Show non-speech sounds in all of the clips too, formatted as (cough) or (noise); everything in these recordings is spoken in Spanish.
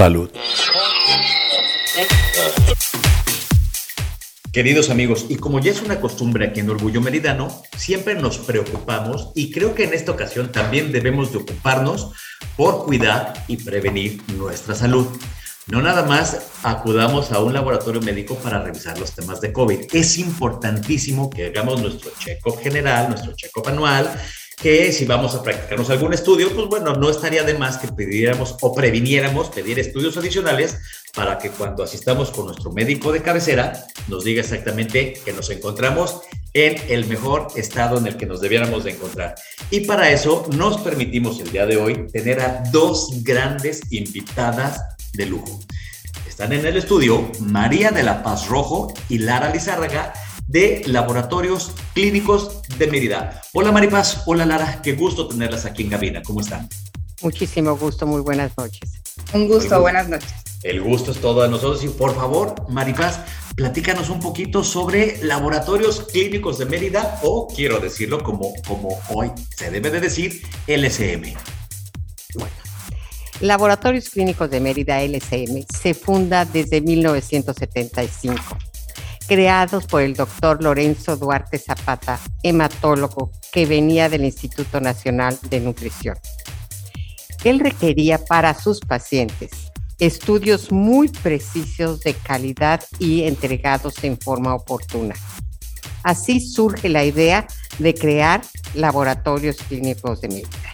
salud. Queridos amigos, y como ya es una costumbre aquí en Orgullo Meridano, siempre nos preocupamos y creo que en esta ocasión también debemos de ocuparnos por cuidar y prevenir nuestra salud. No nada más acudamos a un laboratorio médico para revisar los temas de COVID. Es importantísimo que hagamos nuestro check-up general, nuestro check-up anual, que si vamos a practicarnos algún estudio, pues bueno, no estaría de más que pidiéramos o previniéramos pedir estudios adicionales para que cuando asistamos con nuestro médico de cabecera nos diga exactamente que nos encontramos en el mejor estado en el que nos debiéramos de encontrar. Y para eso nos permitimos el día de hoy tener a dos grandes invitadas de lujo. Están en el estudio María de la Paz Rojo y Lara Lizárraga de Laboratorios Clínicos de Mérida. Hola Maripaz, hola Lara, qué gusto tenerlas aquí en Gabina. ¿Cómo están? Muchísimo gusto, muy buenas noches. Un gusto, buenas noches. El gusto es todo de nosotros y por favor, Maripaz, platícanos un poquito sobre Laboratorios Clínicos de Mérida o quiero decirlo como, como hoy se debe de decir, LCM. Bueno, Laboratorios Clínicos de Mérida, LCM, se funda desde 1975 creados por el doctor Lorenzo Duarte Zapata, hematólogo que venía del Instituto Nacional de Nutrición. Él requería para sus pacientes estudios muy precisos de calidad y entregados en forma oportuna. Así surge la idea de crear laboratorios clínicos de Mérida.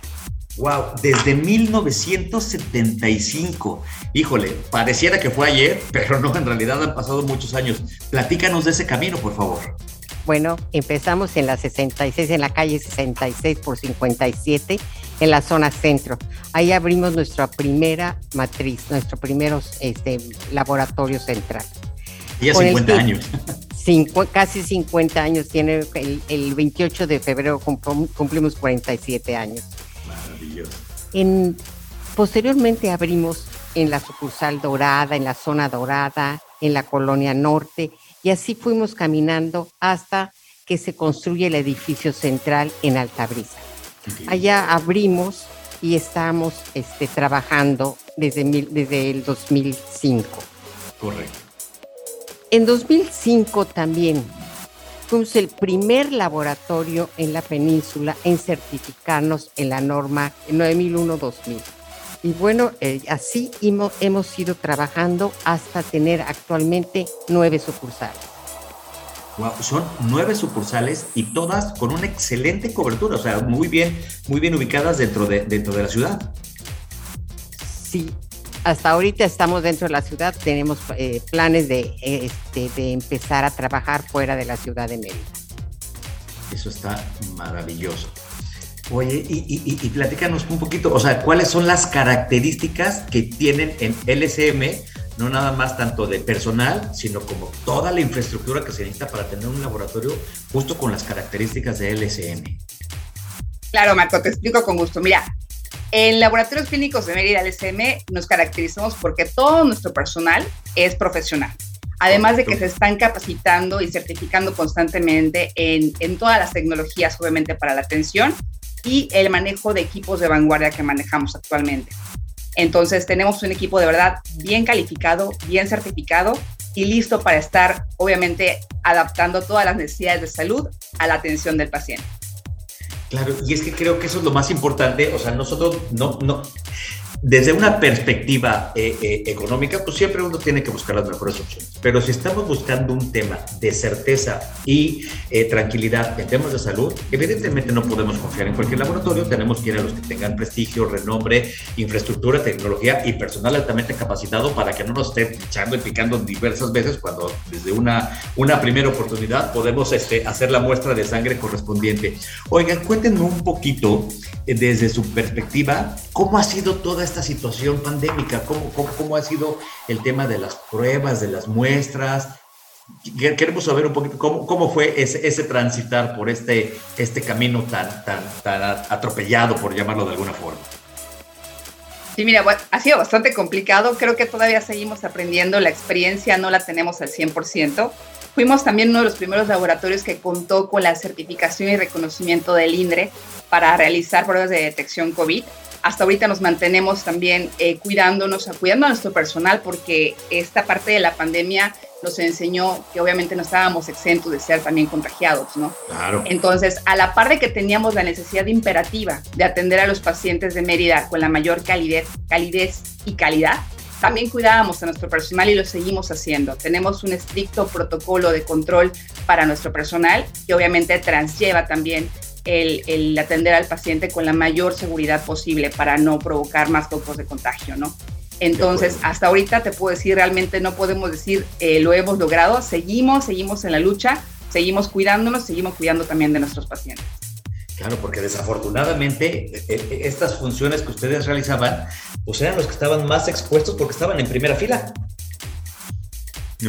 Wow, desde 1975. Híjole, pareciera que fue ayer, (laughs) pero no, en realidad han pasado muchos años. Platícanos de ese camino, por favor. Bueno, empezamos en la 66, en la calle 66 por 57, en la zona centro. Ahí abrimos nuestra primera matriz, nuestro primer este, laboratorio central. Ya 50 años. (laughs) casi 50 años tiene, el, el 28 de febrero cumplimos 47 años. En, posteriormente abrimos en la sucursal dorada, en la zona dorada, en la colonia norte, y así fuimos caminando hasta que se construye el edificio central en Altabrisa. Allá abrimos y estamos este, trabajando desde, desde el 2005. Correcto. En 2005 también Fuimos el primer laboratorio en la península en certificarnos en la norma 9001-2000. Y bueno, eh, así hemos, hemos ido trabajando hasta tener actualmente nueve sucursales. Wow, son nueve sucursales y todas con una excelente cobertura, o sea, muy bien, muy bien ubicadas dentro de, dentro de la ciudad. Sí, hasta ahorita estamos dentro de la ciudad, tenemos eh, planes de, este, de empezar a trabajar fuera de la ciudad de Mérida. Eso está maravilloso. Oye, y, y, platícanos un poquito, o sea, ¿cuáles son las características que tienen en LSM, no nada más tanto de personal, sino como toda la infraestructura que se necesita para tener un laboratorio justo con las características de LSM? Claro, Marco, te explico con gusto. Mira, en Laboratorios Clínicos de Mérida LSM nos caracterizamos porque todo nuestro personal es profesional. Además de que se están capacitando y certificando constantemente en, en todas las tecnologías, obviamente, para la atención y el manejo de equipos de vanguardia que manejamos actualmente. Entonces tenemos un equipo de verdad bien calificado, bien certificado y listo para estar, obviamente, adaptando todas las necesidades de salud a la atención del paciente. Claro, y es que creo que eso es lo más importante, o sea, nosotros no, no, desde una perspectiva eh, eh, económica, pues siempre uno tiene que buscar las mejores opciones. Pero si estamos buscando un tema de certeza y eh, tranquilidad en temas de salud, evidentemente no podemos confiar en cualquier laboratorio. Tenemos que ir a los que tengan prestigio, renombre, infraestructura, tecnología y personal altamente capacitado para que no nos estén echando y picando diversas veces cuando desde una, una primera oportunidad podemos este, hacer la muestra de sangre correspondiente. Oigan, cuéntenme un poquito desde su perspectiva, ¿cómo ha sido toda esta situación pandémica? ¿Cómo, cómo, ha sido el tema de las pruebas, de las muestras? Queremos saber un poquito cómo, cómo fue ese, ese, transitar por este, este camino tan, tan, tan atropellado, por llamarlo de alguna forma. Sí, mira, ha sido bastante complicado. Creo que todavía seguimos aprendiendo. La experiencia no la tenemos al 100%. Fuimos también uno de los primeros laboratorios que contó con la certificación y reconocimiento del INDRE para realizar pruebas de detección COVID hasta ahorita nos mantenemos también eh, cuidándonos, cuidando a nuestro personal porque esta parte de la pandemia nos enseñó que obviamente no estábamos exentos de ser también contagiados, ¿no? Claro. Entonces, a la par de que teníamos la necesidad imperativa de atender a los pacientes de Mérida con la mayor calidez, calidez y calidad, también cuidábamos a nuestro personal y lo seguimos haciendo. Tenemos un estricto protocolo de control para nuestro personal que obviamente translleva también el, atender al paciente con la mayor seguridad posible para no provocar más focos de contagio, ¿no? Entonces, hasta ahorita te puedo decir, realmente no podemos decir eh, lo hemos logrado, seguimos, seguimos en la lucha, seguimos cuidándonos, seguimos cuidando también de nuestros pacientes. Claro, porque desafortunadamente eh, eh, estas funciones que ustedes realizaban, pues eran los que estaban más expuestos porque estaban en primera fila.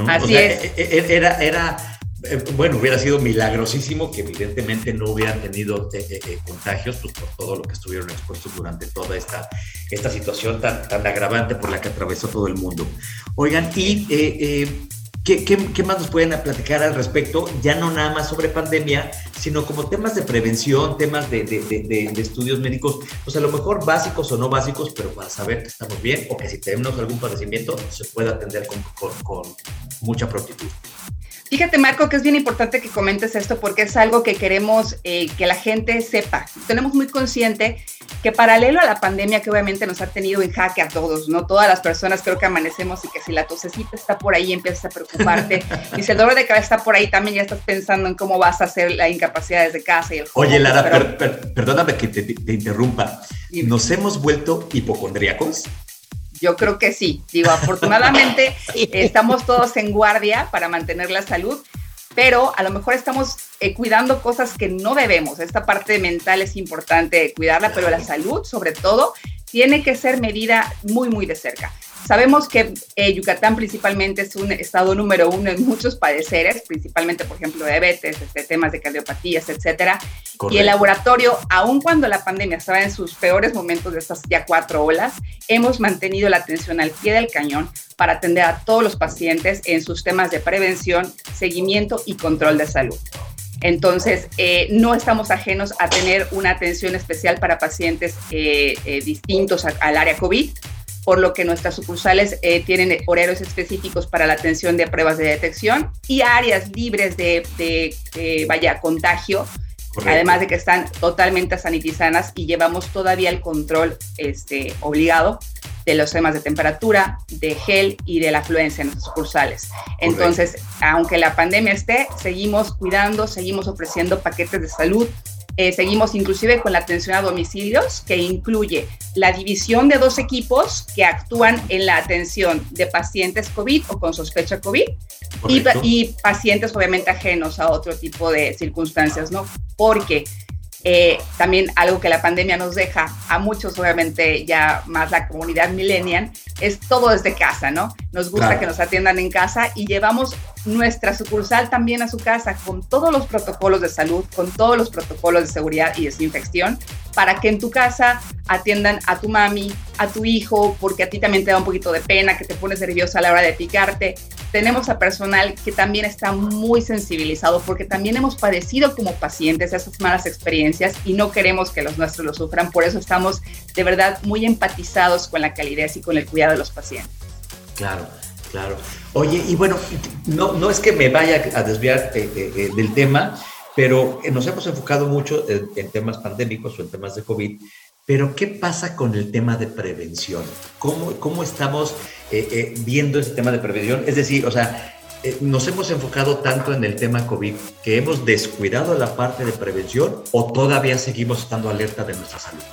Así es. E, e, era, era eh, bueno, hubiera sido milagrosísimo que evidentemente no hubieran tenido eh, eh, contagios pues, por todo lo que estuvieron expuestos durante toda esta, esta situación tan, tan agravante por la que atravesó todo el mundo. Oigan, ¿y ¿qué, más nos pueden platicar al respecto? Ya no nada más sobre pandemia, sino como temas de prevención, temas de, estudios médicos, pues a lo mejor básicos o no básicos, pero para saber que estamos bien o que si tenemos algún padecimiento se pueda atender con mucha prontitud. Fíjate, Marco, que es bien importante que comentes esto porque es algo que queremos eh, que la gente sepa. Tenemos muy consciente que paralelo a la pandemia que obviamente nos ha tenido en jaque a todos, ¿no? Todas las personas creo que amanecemos y que si la tosecita está por ahí empiezas a preocuparte (laughs) y si el dolor de cabeza está por ahí también ya estás pensando en cómo vas a hacer la incapacidad desde casa y el Oye, Lara, perdóname que te, te interrumpa. ¿Nos hemos vuelto hipocondríacos? Yo creo que sí. Digo, afortunadamente (laughs) estamos todos en guardia para mantener la salud, pero a lo mejor estamos eh, cuidando cosas que no debemos. Esta parte mental es importante cuidarla, pero la salud, sobre todo, tiene que ser medida muy, muy de cerca. Sabemos que eh, Yucatán principalmente es un estado número uno en muchos padeceres, principalmente, por ejemplo, diabetes, este, temas de cardiopatías, etcétera. Y el laboratorio, aun cuando la pandemia estaba en sus peores momentos de estas ya cuatro olas, hemos mantenido la atención al pie del cañón para atender a todos los pacientes en sus temas de prevención, seguimiento y control de salud. Entonces, eh, no estamos ajenos a tener una atención especial para pacientes eh, distintos al área COVID por lo que nuestras sucursales eh, tienen horarios específicos para la atención de pruebas de detección y áreas libres de, vaya, contagio, además de que están totalmente sanitizadas y llevamos todavía el control este, obligado de los temas de temperatura, de gel y de la afluencia en nuestras sucursales. Entonces, aunque la pandemia esté, seguimos cuidando, seguimos ofreciendo paquetes de salud eh, seguimos inclusive con la atención a domicilios, que incluye la división de dos equipos que actúan en la atención de pacientes COVID o con sospecha COVID y, y, pacientes obviamente ajenos a otro tipo de circunstancias, ¿no? Porque eh, también algo que la pandemia nos deja a muchos, obviamente ya más la comunidad millennial, es todo desde casa, ¿no? Nos gusta que nos atiendan en casa y llevamos nuestra sucursal también a su casa con todos los protocolos de salud, con todos los protocolos de seguridad y desinfección, para que en tu casa atiendan a tu mami, a tu hijo, porque a ti también te da un poquito de pena, que te pones nerviosa a la hora de picarte. Tenemos a personal que también está muy sensibilizado porque también hemos padecido como pacientes esas malas experiencias y no queremos que los nuestros lo sufran. Por eso estamos de verdad muy empatizados con la calidez y con el cuidado de los pacientes. Claro. Claro. Oye, y bueno, no, no es que me vaya a desviar eh, eh, eh, del tema, pero nos hemos enfocado mucho en, temas pandémicos o en temas de COVID, pero ¿qué pasa con el tema de prevención? ¿Cómo, cómo estamos viendo ese tema de prevención? Es decir, o sea, nos hemos enfocado tanto en el tema COVID que hemos descuidado la parte de prevención o todavía seguimos estando alerta de nuestra salud.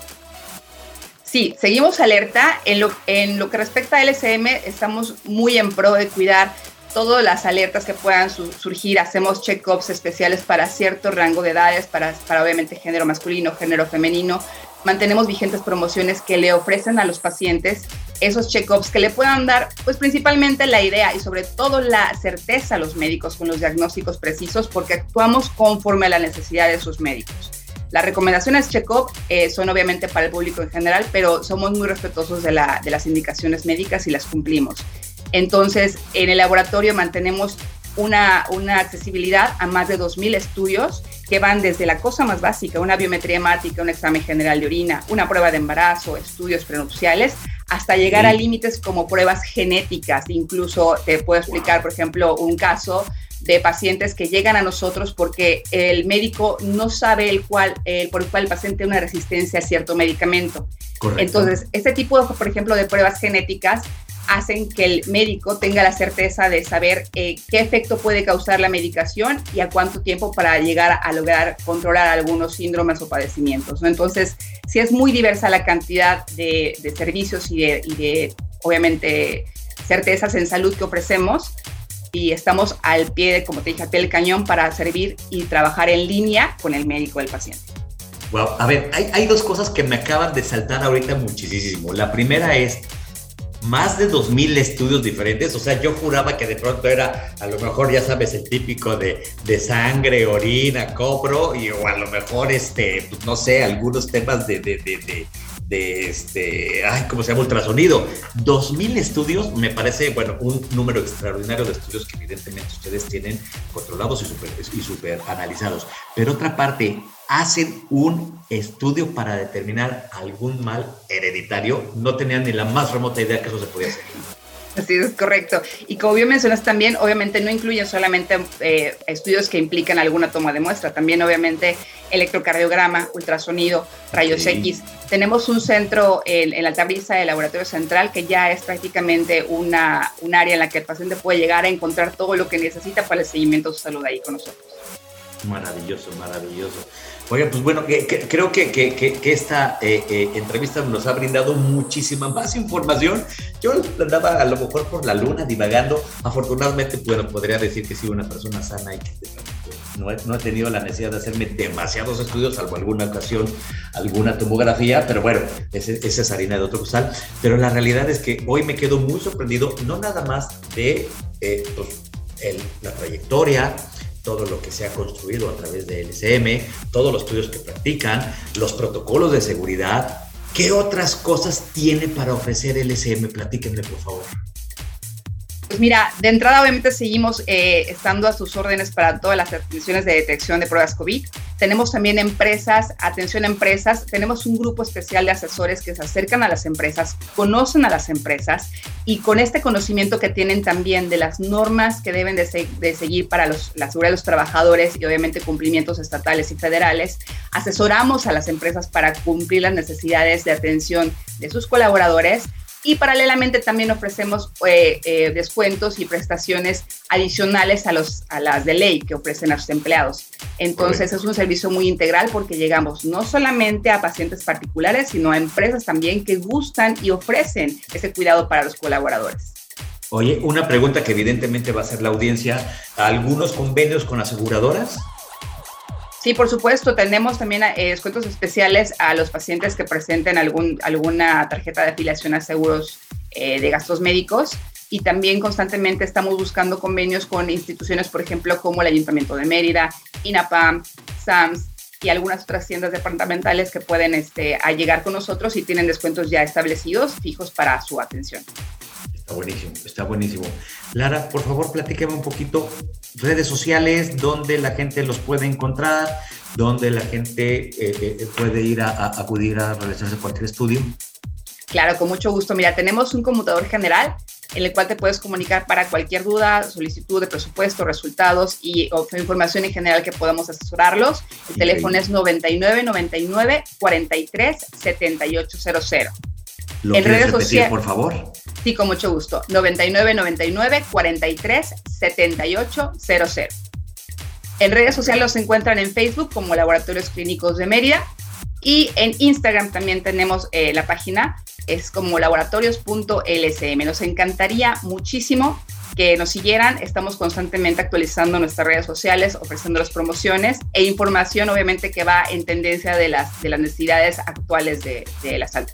Sí, seguimos alerta. En lo, que respecta a LSM, estamos muy en pro de cuidar todas las alertas que puedan surgir. Hacemos check-ups especiales para cierto rango de edades, para, para obviamente género masculino, género femenino. Mantenemos vigentes promociones que le ofrecen a los pacientes esos check-ups que le puedan dar, pues principalmente la idea y sobre todo la certeza a los médicos con los diagnósticos precisos, porque actuamos conforme a la necesidad de sus médicos. Las recomendaciones check-up eh, son obviamente para el público en general, pero somos muy respetuosos de, la, de las indicaciones médicas y las cumplimos. Entonces, en el laboratorio mantenemos una, una accesibilidad a más de 2.000 estudios que van desde la cosa más básica, una biometría hemática, un examen general de orina, una prueba de embarazo, estudios prenupciales, hasta llegar a límites como pruebas genéticas. Incluso te puedo explicar, por ejemplo, un caso de pacientes que llegan a nosotros porque el médico no sabe el cual, por el cual el paciente tiene una resistencia a cierto medicamento. Entonces, este tipo, por ejemplo, de pruebas genéticas hacen que el médico tenga la certeza de saber eh, qué efecto puede causar la medicación y a cuánto tiempo para llegar a lograr controlar algunos síndromes o padecimientos. Entonces, sí es muy diversa la cantidad de, servicios y de, y de, obviamente, certezas en salud que ofrecemos y estamos al pie, como te dije, al pie del cañón para servir y trabajar en línea con el médico del paciente. Wow, a ver, hay, dos cosas que me acaban de saltar ahorita muchísimo. La primera es más de 2.000 estudios diferentes. O sea, yo juraba que de pronto era, a lo mejor, ya sabes, el típico de, de sangre, orina, cobro, y, o a lo mejor, este, pues, no sé, algunos temas de, de, de, de este, ay, ¿cómo se llama? Ultrasonido. 2.000 estudios me parece, bueno, un número extraordinario de estudios que evidentemente ustedes tienen controlados y super, y super analizados. Pero otra parte, hacen un estudio para determinar algún mal hereditario. No tenían ni la más remota idea que eso se podía hacer. Así es correcto. Y como bien mencionas también, obviamente no incluyen solamente eh, estudios que implican alguna toma de muestra, también obviamente electrocardiograma, ultrasonido, rayos X. Tenemos un centro en, la tabliza del laboratorio central que ya es prácticamente una, un área en la que el paciente puede llegar a encontrar todo lo que necesita para el seguimiento de su salud ahí con nosotros. Maravilloso, maravilloso. Oiga, pues bueno, creo que, esta eh, eh, entrevista nos ha brindado muchísima más información. Yo andaba a lo mejor por la luna divagando. Afortunadamente, bueno, podría decir que soy una persona sana y que no he, no he, tenido la necesidad de hacerme demasiados estudios, salvo alguna ocasión, alguna tomografía, pero bueno, esa es harina de otro costal. Pero la realidad es que hoy me quedo muy sorprendido, no nada más de eh, pues, la trayectoria, todo lo que se ha construido a través de LSM, todos los estudios que practican, los protocolos de seguridad. ¿Qué otras cosas tiene para ofrecer LSM? Platíquenme, por favor. Pues mira, de entrada obviamente seguimos eh, estando a sus órdenes para todas las atenciones de detección de pruebas COVID. Tenemos también empresas, atención a empresas, tenemos un grupo especial de asesores que se acercan a las empresas, conocen a las empresas y con este conocimiento que tienen también de las normas que deben de, seguir para los, la seguridad de los trabajadores y obviamente cumplimientos estatales y federales, asesoramos a las empresas para cumplir las necesidades de atención de sus colaboradores y paralelamente también ofrecemos eh, eh, descuentos y prestaciones adicionales a, los, a las de ley que ofrecen a sus empleados. Entonces es un servicio muy integral porque llegamos no solamente a pacientes particulares, sino a empresas también que gustan y ofrecen ese cuidado para los colaboradores. Oye, una pregunta que evidentemente va a ser la audiencia, ¿algunos convenios con aseguradoras? Sí, por supuesto, tenemos también eh, descuentos especiales a los pacientes que presenten algún, alguna tarjeta de afiliación a seguros eh, de gastos médicos y también constantemente estamos buscando convenios con instituciones, por ejemplo, como el Ayuntamiento de Mérida, INAPAM, SAMS y algunas otras tiendas departamentales que pueden este, llegar con nosotros y tienen descuentos ya establecidos, fijos para su atención. Está buenísimo, está buenísimo. Lara, por favor, platíqueme un poquito redes sociales, donde la gente los puede encontrar, donde la gente eh, eh, puede ir a, acudir a realizarse cualquier estudio. Claro, con mucho gusto. Mira, tenemos un computador general en el cual te puedes comunicar para cualquier duda, solicitud de presupuesto, resultados y información en general que podamos asesorarlos. El teléfono es 99 99 43 7800. ¿Lo en redes sociales, por favor? Sí, con mucho gusto. 99 99 43 78 00. En redes sociales los encuentran en Facebook como Laboratorios Clínicos de Mérida y en Instagram también tenemos eh, la página, es como laboratorios.lsm. Nos encantaría muchísimo que nos siguieran. Estamos constantemente actualizando nuestras redes sociales, ofreciendo las promociones e información, obviamente, que va en tendencia de las, de las necesidades actuales de, de la salud.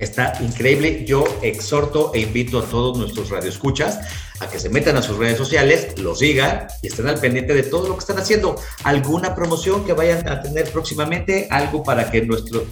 Está increíble. Yo exhorto e invito a todos nuestros radioescuchas a que se metan a sus redes sociales, lo sigan y estén al pendiente de todo lo que están haciendo. ¿Alguna promoción que vayan a tener próximamente? ¿Algo para que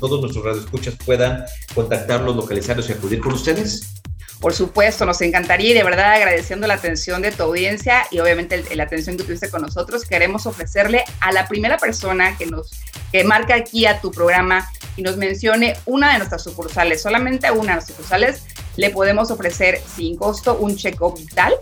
todos nuestros radioescuchas puedan contactarlos, localizarlos y acudir con ustedes? Por supuesto, nos encantaría y de verdad agradeciendo la atención de tu audiencia y obviamente la atención que tuviste con nosotros, queremos ofrecerle a la primera persona que nos que marca aquí a tu programa y nos mencione una de nuestras sucursales, solamente una de nuestras sucursales, le podemos ofrecer sin costo un check-up vital.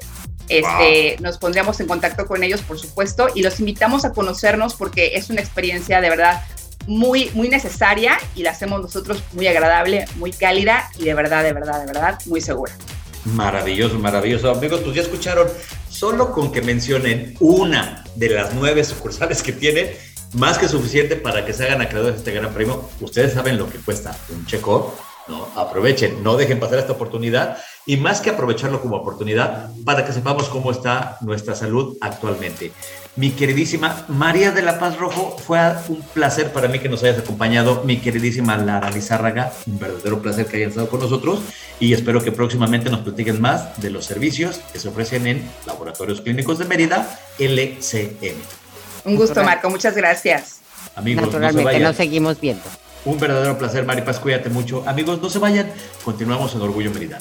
Este, Nos pondríamos en contacto con ellos, por supuesto, y los invitamos a conocernos porque es una experiencia de verdad muy, muy necesaria y la hacemos nosotros muy agradable, muy cálida y de verdad, de verdad, de verdad, muy segura. Maravilloso, maravilloso. Amigos, pues ya escucharon, solo con que mencionen una de las nueve sucursales que tienen, más que suficiente para que se hagan acreedores de este gran premio. Ustedes saben lo que cuesta un check-up, ¿no? Aprovechen, no dejen pasar esta oportunidad y más que aprovecharlo como oportunidad para que sepamos cómo está nuestra salud actualmente. Mi queridísima María de la Paz Rojo, fue un placer para mí que nos hayas acompañado. Mi queridísima Lara Lizárraga, un verdadero placer que hayan estado con nosotros y espero que próximamente nos platiquen más de los servicios que se ofrecen en Laboratorios Clínicos de Mérida, LCM. Un gusto, Marco. Muchas gracias. Amigos, Naturalmente, nos seguimos viendo. Un verdadero placer, Maripaz. Cuídate mucho. Amigos, no se vayan. Continuamos en Orgullo Mérida.